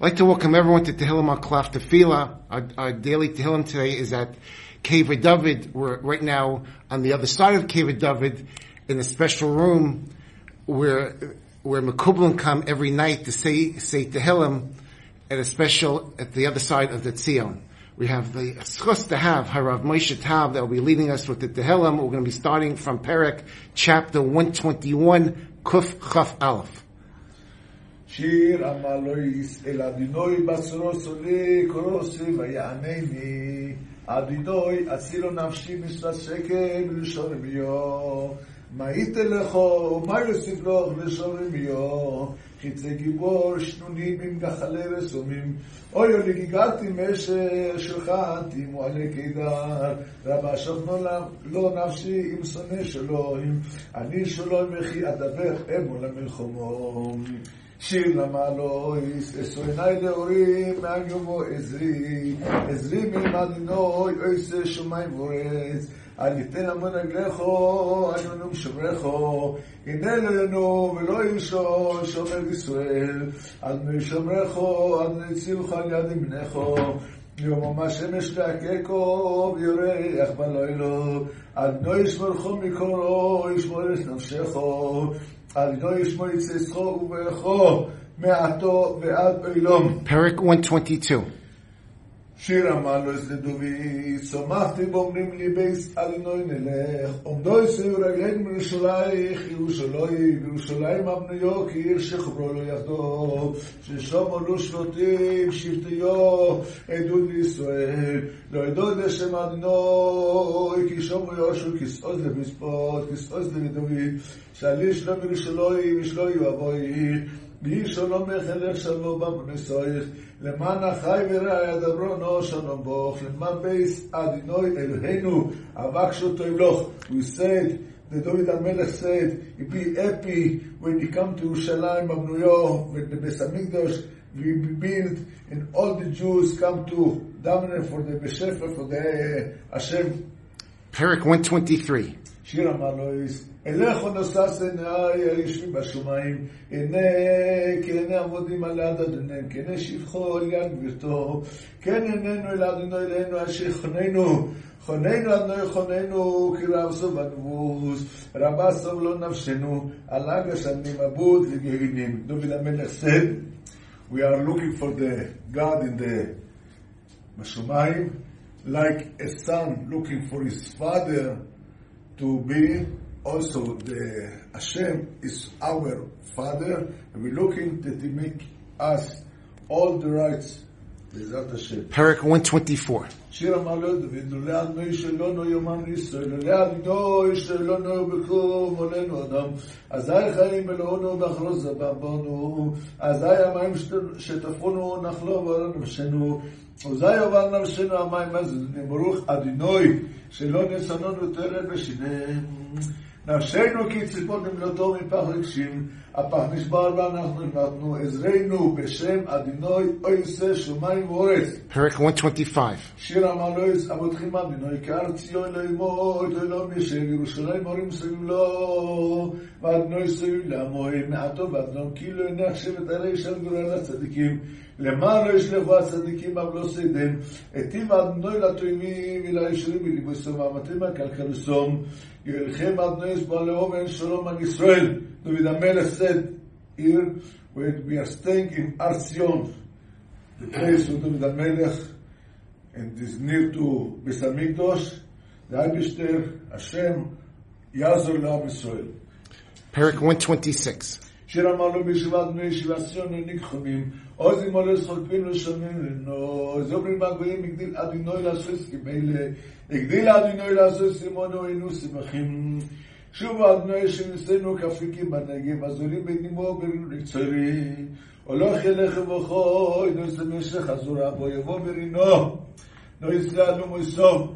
I'd like to welcome everyone to Tehillim Aklaf Tefillah. Our, our daily Tehillim today is at Kever David. We're right now on the other side of Kever David in a special room where where Mekublim come every night to say say Tehillim at a special at the other side of the Tzion. We have the schus to have Harav Moshe Tav that will be leading us with the Tehillim. We're going to be starting from Perek chapter 121, Kuf Chaf Aleph. שיר המלויס אל אדינוי בצרו סולי קורוסי ויענני אדינוי אצילו נפשי משפט שקל ולשון רמיו מה ייתן לך ומה יוסיף לך לשון רמיו חיצי גיבור שנונים עם גחלי רסומים אוי אוי לגיגלתי משך שלחתי מועלי קידר. רבה שוכנו לא נפשי עם שונא שלוים אני שלום וכי אדבר אמו למלחמו שיר למעלויס, אסו עיניי לאורים, מהגיומו עזרי, עזרי מלמדינוי, אויסה שמיים ורץ, אל יתן המון רגלךו, אל ינום שומרכו, הנה לנו ולא ישון שומר ישראל, אל משומרכו, אל נצילך על יד ימינךו, יום השמש להקקו, ויורח בלילה, אל נו ישמורכו מקורו, ישמור את נפשךו, Parak 122. שיר אמר לו את לדוד, צומחתי ואומרים לי בייס אדוני נלך, עומדו יסעו רגלינו מירושלייך, ירושלים, ירושלים אבניו, כי עיר שחברו לא יחדו, ששום עלו שבטים, שבטיו, עדות לישראל, לא ידעו לשם אדוני, כי שומו יושו כסעוז למספות, כסעוז לדוד, שעלי שלום ירושלים, ישלו יאבוי, ויהי שלום מחלך שלום במנסויך, למען החי ורע ידברו נו שלום בוך, למען בייס אדינוי אלוהינו, אבקשו תוילוך. We said, the David HaMelech said, it be happy when you come to Yerushalayim Abnuyo, when the Beis HaMikdash we build, and all the Jews come to daven for the Beshefer, for the Hashem. Perek 123. שיר המלויס, אליך נוסס עיניי היושבים בשמיים, הנה כי עיני עמודים על יד אדוניהם, כי עיני שבחו על יד גבירתו, כן עינינו אל אדוני אלינו אשר חוננו, חוננו אדוני חוננו, כי רב סוב הנבוס, רבה סוב לא נפשנו, על הגש אני מבוד לגהינים. דוד המלך said, we are looking for the God in the בשמיים, like a son looking for his father, to be also the Hashem is our Father, and we're looking that He make us all the rights. בעזרת השם. Perek 124. שיר המעלות דוד, לולא אדוני שלונו יומן ישראל, לולא אדוני שלונו בקום עולנו אדם, אזי חיים אלוהינו באכלוס זבבנו, אזי המים שטפונו נחלו ועל נפשנו, אזי יובל נפשנו המים הזדונים, ברוך אדוני שלא נצננו תרד בשיניהם. נפשנו כי ציפות נמלטו מפח רגשים, הפח נשבר ואנחנו נמלטנו, עזרנו בשם אדינוי אויסה שמיים ואורץ. Perek 125. שיר המלויס אבותכם אדינוי כהר ציון לא ימות לא משל ירושלים מורים סביב לו ואדינוי סביב לעמוי מעטו ואדינום כי לא ינחשב את הרי של גורל הצדיקים למען לא ישלחו הצדיקים אב לא סדם היטיב אדינוי לתוימים ולישרים ולבוסום ואמתים הכלכלוסום ילחם אדינוי סבא לאובן שלום על ישראל דוד המלך said here when we are staying in Ar Zion the place of David HaMelech and is near to Beis HaMikdash, the Eibishter, Hashem, Yazor Le'am Yisrael. Perek 126. שירה מלו בשבת מי שבת ציון וניקחומים, עוזי מולי סופים לשונים לנו, עוזי אומרים בגבירים, הגדיל אדינוי לעשות סכימי לה, הגדיל אדינוי לעשות סימונו אינו שמחים, שוב אדינוי שניסינו כפיקים בנגב, אז עולים בנימו בנימו לקצרי, הולך ילך ובוכו, אינו שמשך חזורה בו, יבוא ברינו, נו ישראל ומוסום,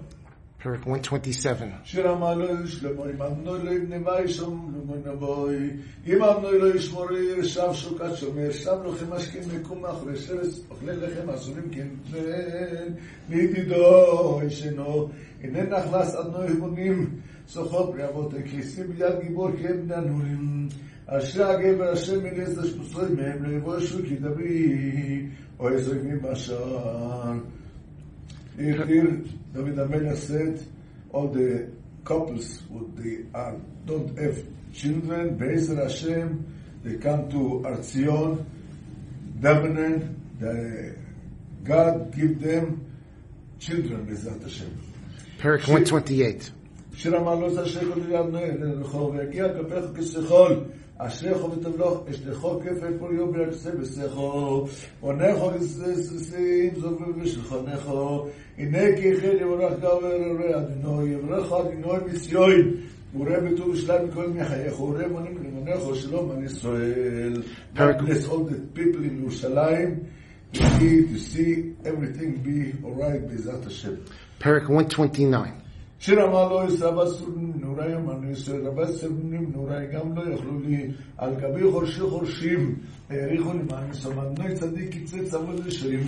Perek 127. שיר המעלו שלמה, אם אמנו לא יבנה וישום לא נבוי, אם אמנו לא ישמור עיר, שב שוקת שומר, שם לכם משקים מקום מאחורי שרס, אוכלי לחם אסורים כן בן, מידידו ישנו, הנה נחלס אדנו יבונים, סוחות בני אבות הכיסים ביד גיבור כן בני הנורים, אשרי הגבר אשר מלס לשפוסוי מהם לא יבושו כי דברי או יזוי מבשן. Here, here David HaMelech said all the couples with they are don't have children, Bezer Hashem, they come to Arzion, Lebanon, the God give them children, Bezat Hashem. Parak 128. שיר המעלות כל יד נהל, אשריך ותבלוך אשלחו כפל פוריו ביחסה בשכו ונכו כססים זובר ושלחונכו הנה כי חל יברך גבר רע אדינוי יברך אדינוי מסיועי וראה בטוב שלם מכל מחייך וראה מונים למונכו שלום על ישראל God bless all the people in ירושלים to see, to see everything be alright בעזרת השם Parak 129. שיר שרמה לא יסבא סורים נורא ימנו יסבא סורים נורא גם לא יאכלו לי על גבי חורשי חורשים האריכו למען יסבא בני צדיק יצא צמוד לשרים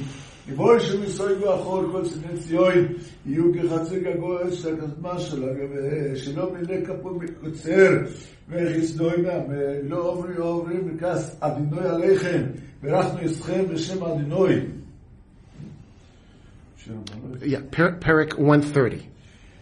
יבואי שמסוי ואחור כל שני ציון יהיו כחצי גגו אש הקדמה של שלה שלא מילא כפו מקוצר וחסדוי מהם לא עוברי עוברי מכס אדינוי עליכם ברכנו יסכם בשם אדינוי Yeah, Peric 130.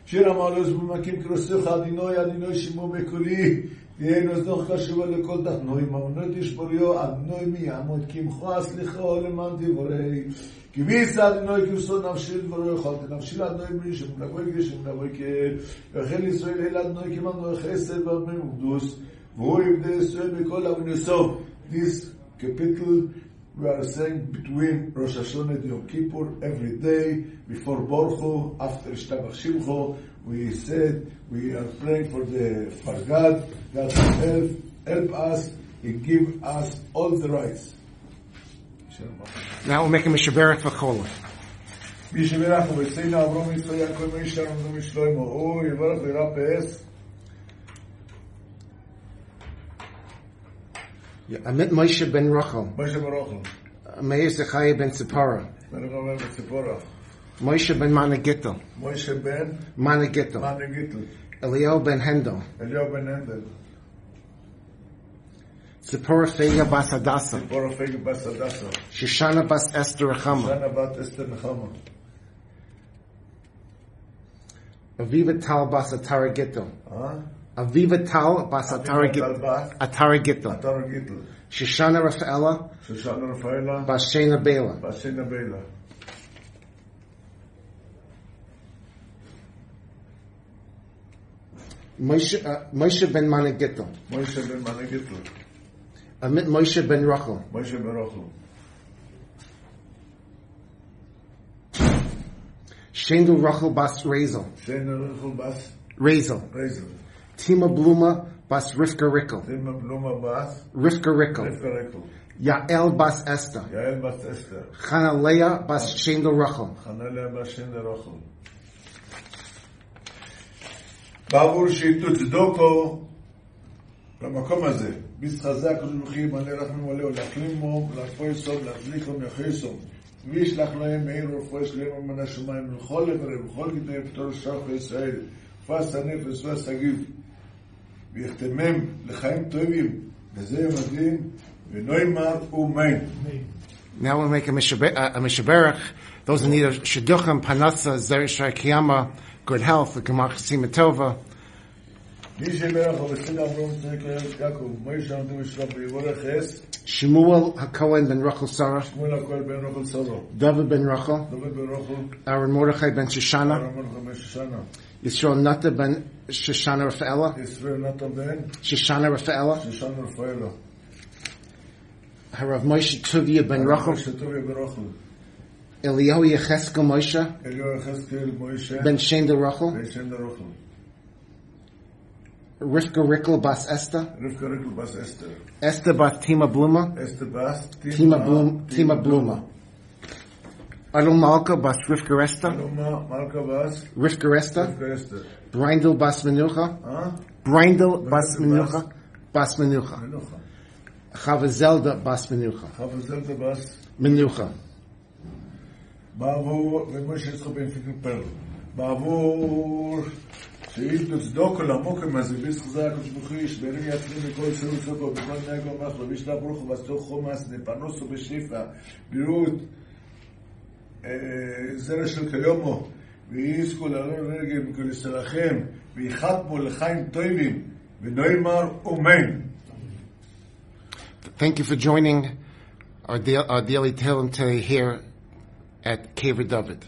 שיר המעלוס במקים קרוסך אדינוי אדינוי שימו בקולי תהיה נוזנוך קשובה לכל דחנוי ממנות ישבוריו אדינוי מי יעמוד קמחו הסליחו למען דברי כי מי יצא אדינוי כבשו נפשי דברו יכולת נפשי לאדינוי בלי שמנבוי גשם נבוי כאל וכן ישראל אל אדינוי כמנו חסד ואדינוי וקדוס והוא יבדה ישראל בכל אבנסו this capital we are saying between Rosh Hashanah and Yom Kippur every day before Borcho, after Shtabach Shimcho, we said we are praying for the for God, God to help, help us and give us all the rights. Now we'll make a Mishaberak Vachola. מי שברך ובציינו אברום יצחק יעקב מי שלום ומשלוימו הוא יברך וירפס Yeah, I met Moshe ben Rochel. Moshe ben Rochel. Meir Zechariah ben Tzipora. Meir ben Tzipora. Moshe ben Managittel. Moshe ben Managittel. Managittel. Eliyahu ben Hendel. Eliyahu ben Hendel. Tzipora Fega bas Hadassah. Tzipora Fega bas Hadassah. Shishana bas Esther Rechama. Shishana bas Esther Rechama. Aviva Tal bas Atara Gittel. Huh? Aviva Tal Bas Atari Gitla. Shoshana Rafaela. Shishana Rafaela. Bas Shena Bela. Bas Shena Bela. Moshe, uh, Moshe ben Mane Moshe ben Mane Amit Moshe ben Rachel. Moshe ben Rachel. Shendu Rachel Bas Razel. Shendu Rachel Bas Razel. Razel. Tima Bluma bas Rivka Rickel. Tima Bluma bas Rivka Rickel. Rivka Rickel. Yael bas Esther. Yael bas Esther. Chana Lea bas Shendel Rachel. Chana bas Shendel Rachel. Bavur shi במקום הזה. ביס חזה הקדוש ברוך הוא ימנה לך ממלא ולהקלים בו ולהפוי סוף להחזיק לו מאחורי סוף. וישלח להם מאיר ורפואי שלהם ומן השמיים ולכל לברי ולכל גדי פתור שרח וישראל. פס הנפס ועשה גיב. ויחתמם לחיים טובים, וזה יום הדין, ונוימר ומיין. Now we'll make a Mishabe- uh, a Mishaberach. Those in need of Shidduchim, Panasa, Zerishai Kiyama, good health, the Gemach Simatova. Shmuel HaKohen ben Rachel Sarah. David ben Rachel. Aaron Mordechai ben Shishana. Yisrael Nata ben Shishana Rafaela. Shishana Rafaela. Harav Moshe Tuvia ben Rachel. Eliyahu Yecheskel Moshe. Ben Shem de Rachel. Rivka Rickel Bas Esther. Rivka Rickel Bas Esther. Esther Bas Tima Bluma. Esther Bas Tima, Bluma. Tima Bluma. Bluma. Malka Bas Rivka Esther. Adol Malka Bas. Rivka Esther. Rivka Esther. Brindel Bas Menucha. Huh? Brindel Bas Menucha. Bas Menucha. Menucha. Chava Zelda Bas Menucha. Chava Zelda Bas Menucha. Bavur, wenn man sich jetzt kommt, ich שאם תצדוק עולמו כמזביס חזק ושבוכי ישברי יצרים מכל סירות סופו בכל נגו מחלו וישלח ברוך ובסתוך חומס נפרנוסו בשפע בריאות אה, זרע של כיומו ויזכו לעלון רגל מכל ישראלכם ויחתמו לחיים טובים ונאמר אמן Thank you for joining our, da- our daily Tehillim today here at Caver David.